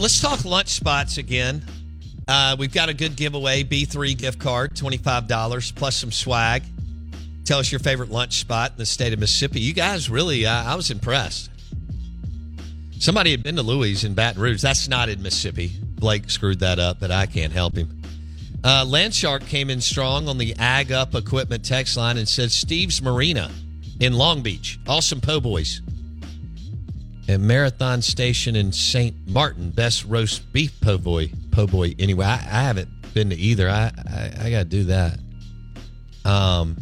Let's talk lunch spots again. Uh, we've got a good giveaway B3 gift card, $25 plus some swag. Tell us your favorite lunch spot in the state of Mississippi. You guys really, uh, I was impressed. Somebody had been to Louis in Baton Rouge. That's not in Mississippi. Blake screwed that up, but I can't help him. Uh, Landshark came in strong on the Ag Up Equipment text line and said Steve's Marina in Long Beach. Awesome po' boys. And Marathon Station in St. Martin, best roast beef po' boy. Po' boy. Anyway, I, I haven't been to either. I I, I got to do that. Um,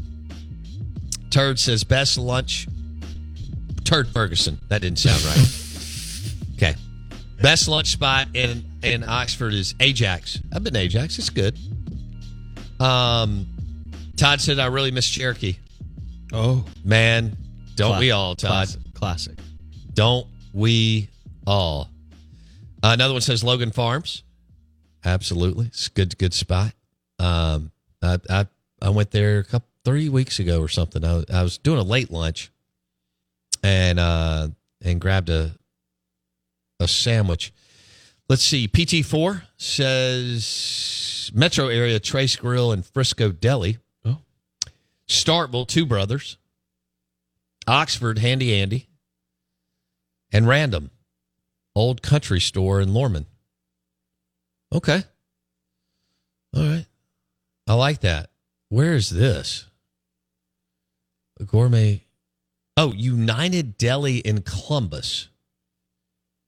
Turd says best lunch. Turd Ferguson. That didn't sound right. okay. Best lunch spot in in Oxford is Ajax. I've been to Ajax. It's good. Um, Todd said I really miss Cherokee. Oh Man, don't Cla- we all, Todd? Classic. classic. Don't we all? Uh, another one says Logan Farms. Absolutely, it's a good good spot. Um, I I, I went there a couple three weeks ago or something. I, I was doing a late lunch, and uh, and grabbed a a sandwich. Let's see. PT four says metro area Trace Grill and Frisco Deli. Oh. Starkville, Two Brothers. Oxford, Handy Andy and Random, old country store in Lorman. Okay. All right. I like that. Where is this? A gourmet. Oh, United Deli in Columbus.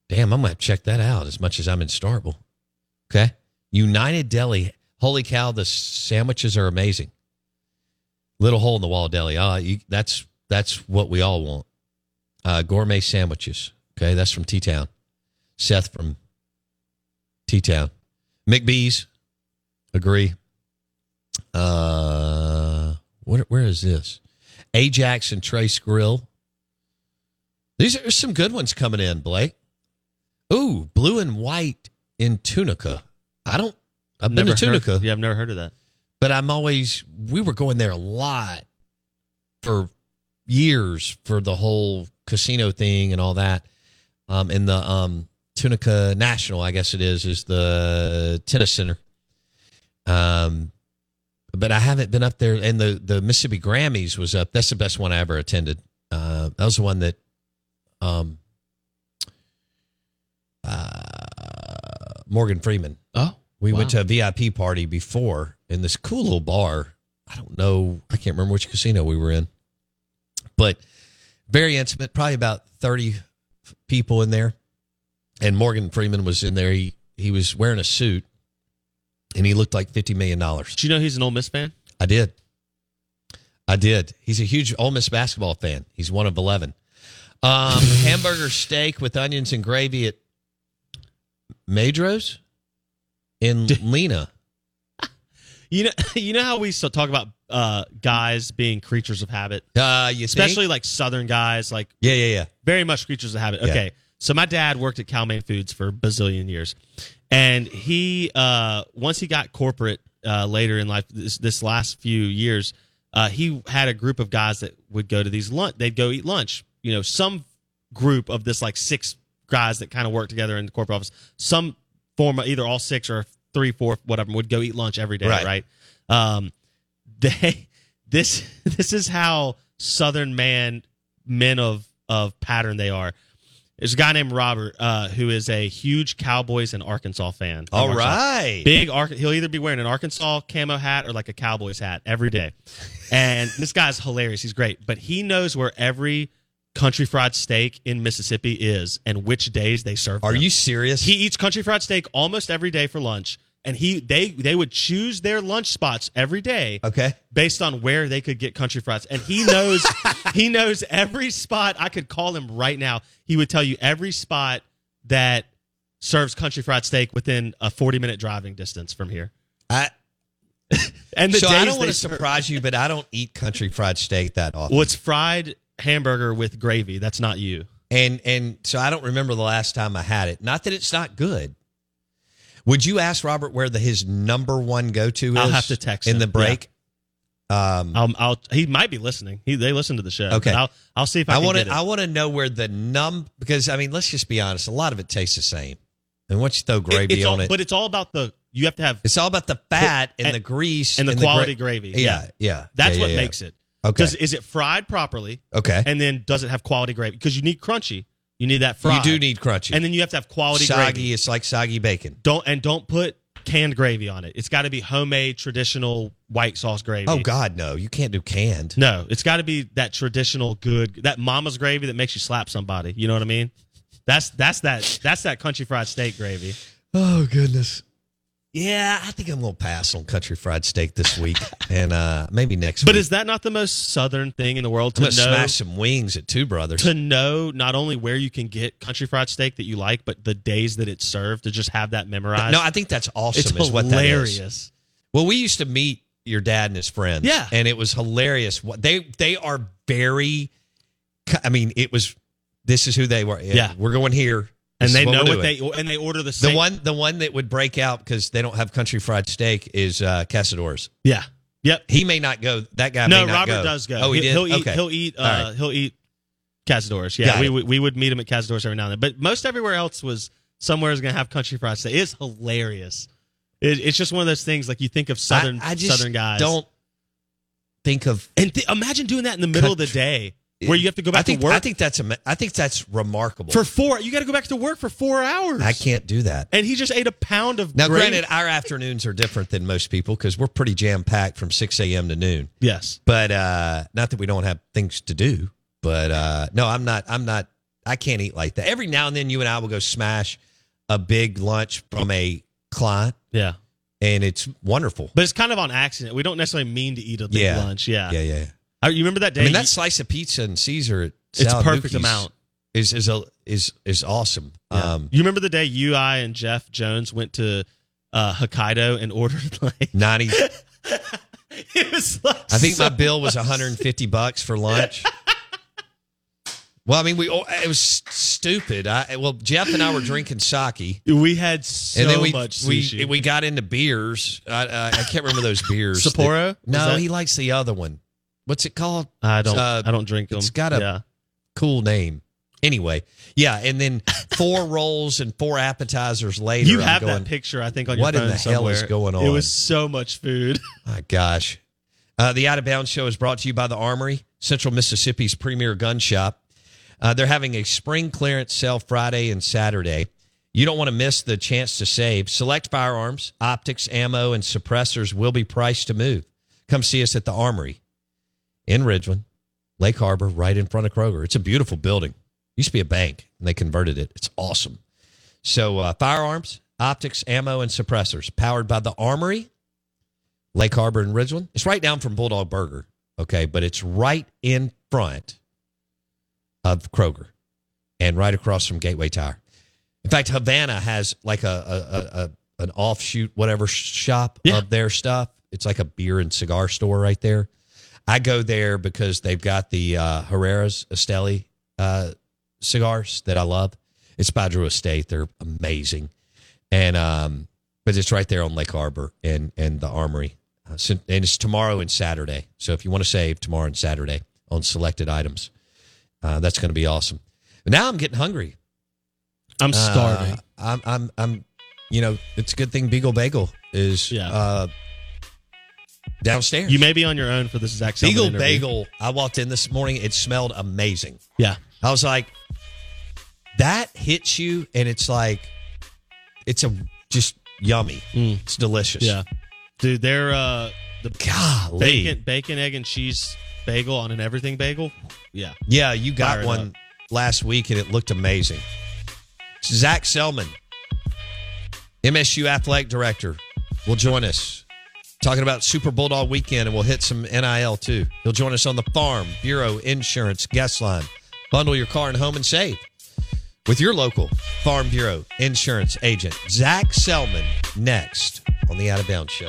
Damn, I'm going to check that out as much as I'm in Starkville. Okay. United Deli. Holy cow, the sandwiches are amazing. Little hole in the wall deli. Ah, that's that's what we all want uh, gourmet sandwiches. Okay, that's from T Town. Seth from T Town. McBee's, agree. Uh, where, where is this? Ajax and Trace Grill. These are some good ones coming in, Blake. Ooh, blue and white in Tunica. I don't. I've been Never to heard- Tunica yeah, I've never heard of that. but I'm always we were going there a lot for years for the whole casino thing and all that. Um, in the um, Tunica National, I guess it is, is the tennis center. Um, but I haven't been up there. And the the Mississippi Grammys was up. That's the best one I ever attended. Uh, that was the one that, um, uh, Morgan Freeman. Oh, We wow. went to a VIP party before in this cool little bar. I don't know. I can't remember which casino we were in, but very intimate. Probably about thirty people in there, and Morgan Freeman was in there. He he was wearing a suit, and he looked like fifty million dollars. Did you know he's an Ole Miss fan? I did. I did. He's a huge Ole Miss basketball fan. He's one of 11. Um, hamburger steak with onions and gravy at Madros in Lena. You know, you know how we still talk about uh, guys being creatures of habit, Uh, you especially think? like Southern guys, like Yeah, yeah, yeah. very much creatures of habit. Yeah. Okay, so my dad worked at Cal-Maine Foods for a bazillion years, and he uh, once he got corporate uh, later in life, this, this last few years, uh, he had a group of guys that would go to these lunch. They'd go eat lunch. You know, some group of this like six guys that kind of work together in the corporate office. Some form of either all six or three, four, whatever would go eat lunch every day, Right. right? Um, they this this is how Southern man men of of pattern they are. There's a guy named Robert uh, who is a huge Cowboys and Arkansas fan. All Arkansas. right. Big Ark. He'll either be wearing an Arkansas camo hat or like a Cowboys hat every day. And this guy's hilarious. He's great, but he knows where every country fried steak in Mississippi is and which days they serve. Are them. you serious? He eats country fried steak almost every day for lunch, and he they they would choose their lunch spots every day okay. based on where they could get country fries. And he knows he knows every spot. I could call him right now. He would tell you every spot that serves country fried steak within a 40 minute driving distance from here. I, And the so I don't want to serve- surprise you, but I don't eat country fried steak that often. Well, it's fried hamburger with gravy. That's not you. and and so I don't remember the last time I had it. Not that it's not good. Would you ask Robert where the his number one go to is? I'll have to text in him, the break. Um, Um, I'll he might be listening. He they listen to the show. Okay. I'll I'll see if I, I want to. I want to know where the num because I mean let's just be honest. A lot of it tastes the same. And once you throw gravy it's on all, it, but it's all about the you have to have it's all about the fat and, and- the grease and the gra- quality gravy. Yeah, yeah. That's yeah, what yeah, yeah. makes it. Okay. Does is it fried properly? Okay. And then does it have quality gravy? Because you need crunchy. You need that fried. You do need crunchy. And then you have to have quality soggy. gravy. It's like soggy bacon. Don't and don't put canned gravy on it. It's got to be homemade traditional white sauce gravy. Oh God, no! You can't do canned. No, it's got to be that traditional good that mama's gravy that makes you slap somebody. You know what I mean? That's that's that that's that country fried steak gravy. Oh goodness. Yeah, I think I'm gonna pass on country fried steak this week, and uh maybe next But week. is that not the most southern thing in the world to know smash some wings at Two Brothers. to know not only where you can get country fried steak that you like, but the days that it's served to just have that memorized? no, I think that's awesome. it's is what that is. hilarious. Well, we used to meet your dad and his friends. Yeah. and it was hilarious. What they they are very. I mean, it was. This is who they were. Yeah. we're going here, And they know what they and they order the The one, the one that would break out because they don't have country fried steak is uh, Cazadores. yeah, yep. He may not go. That guy. No, may not Robert go. does go. Oh, he He'll- did. He'll eat. okay. He'll eat. Uh, right. He'll eat Cazadores. Yeah, Got we it. we would meet him at Cazadores every now and then. But most everywhere else was somewhere is going to have country fried steak. It's hilarious. It, it's just one of those things like you think of southern I, I just southern guys. Don't think of. and th- imagine doing that in the middle of the day where you have to go back I think. to work I think that's. I think that's remarkable. for four. You got to go back to work for four hours. I can't do that. And he just ate a pound of Now, gravy. granted, our afternoons are different than most people because we're pretty jam packed from six a.m. to noon. yes. But uh, not that we don't have things to do. But uh, no, I'm not. I'm not. I can't eat like that. Every now and then, you and I will go smash a big lunch from a client, Yeah. and it's wonderful. But it's kind of on accident. We don't necessarily mean to eat a big Yeah. lunch. Yeah. Yeah, yeah. I- you remember that day? I mean, that slice of pizza and Caesar. At it's a Sal perfect Mookie's amount. Is is a, is is awesome. Yeah. Um, you remember the day you, I, and Jeff Jones went to uh, Hokkaido and ordered like ninety. it was like I think so- my bill was 150 bucks for lunch. Well, I mean, we oh, it was stupid. I well, Jeff and I were drinking sake, we had so and then we much sushi. we got into beers. I, I, I can't remember those beers. Sapporo? That- no, that- he likes the other one. What's it called? I don't. uh, I don't drink them. it's got a- yeah. Cool name. Anyway, yeah, and then four rolls and four appetizers later. You have going, that picture, I think, on your what in phone the hell is somewhere. going It was so much food. My gosh. Uh, the Out of Bounds Show is brought to you by the Armory, Central Mississippi's premier gun shop. Uh, they're having a spring clearance sale Friday and Saturday. You don't want to miss the chance to save. Select firearms, optics, ammo, and suppressors will be priced to move. Come see us at the Armory in Ridgeland, Lake Harbor, right in front of Kroger. It's a beautiful building. Used to be a bank, and they converted it. It's awesome. So, uh, firearms, optics, ammo, and suppressors, powered by the Armory, Lake Harbor and Ridgeland. It's right down from Bulldog Burger Okay, but it's right in front of Kroger and right across from Gateway Tire. In fact, Havana has like a, a, a an offshoot whatever shop Yeah. of their stuff. It's like a beer and cigar store right there. I go there because they've got the uh, Herrera's Esteli uh, cigars that I love. It's by Drew Estate. They're amazing, and um, but it's right there on Lake Harbor and and the Armory. Uh, and it's tomorrow and Saturday. So if you want to save tomorrow and Saturday on selected items, uh, that's going to be awesome. But now I'm getting hungry. I'm starving. Uh, I'm, I'm, I'm, you know, it's a good thing Beagle Bagel is Yeah. Downstairs. you may be on your own for this exact Selmon Beagle interview. Bagel. I walked in this morning. It smelled amazing. Yeah. I was like, that hits you, and it's like, it's a just yummy. Mm. It's delicious. Yeah. Dude, they're uh the Golly. bacon bacon, egg, and cheese bagel on an everything bagel. Yeah. Yeah, you got Fire one last week, and it looked amazing. Zac Selmon, MSU athletic director, will join us talking about Super Bulldog weekend, and we'll hit some NIL too. He'll join us on the farm, Bureau, Insurance, Guest Line. Bundle your car and home and save with your local Farm Bureau Insurance agent. Zac Selmon next on the Out of Bounds Show.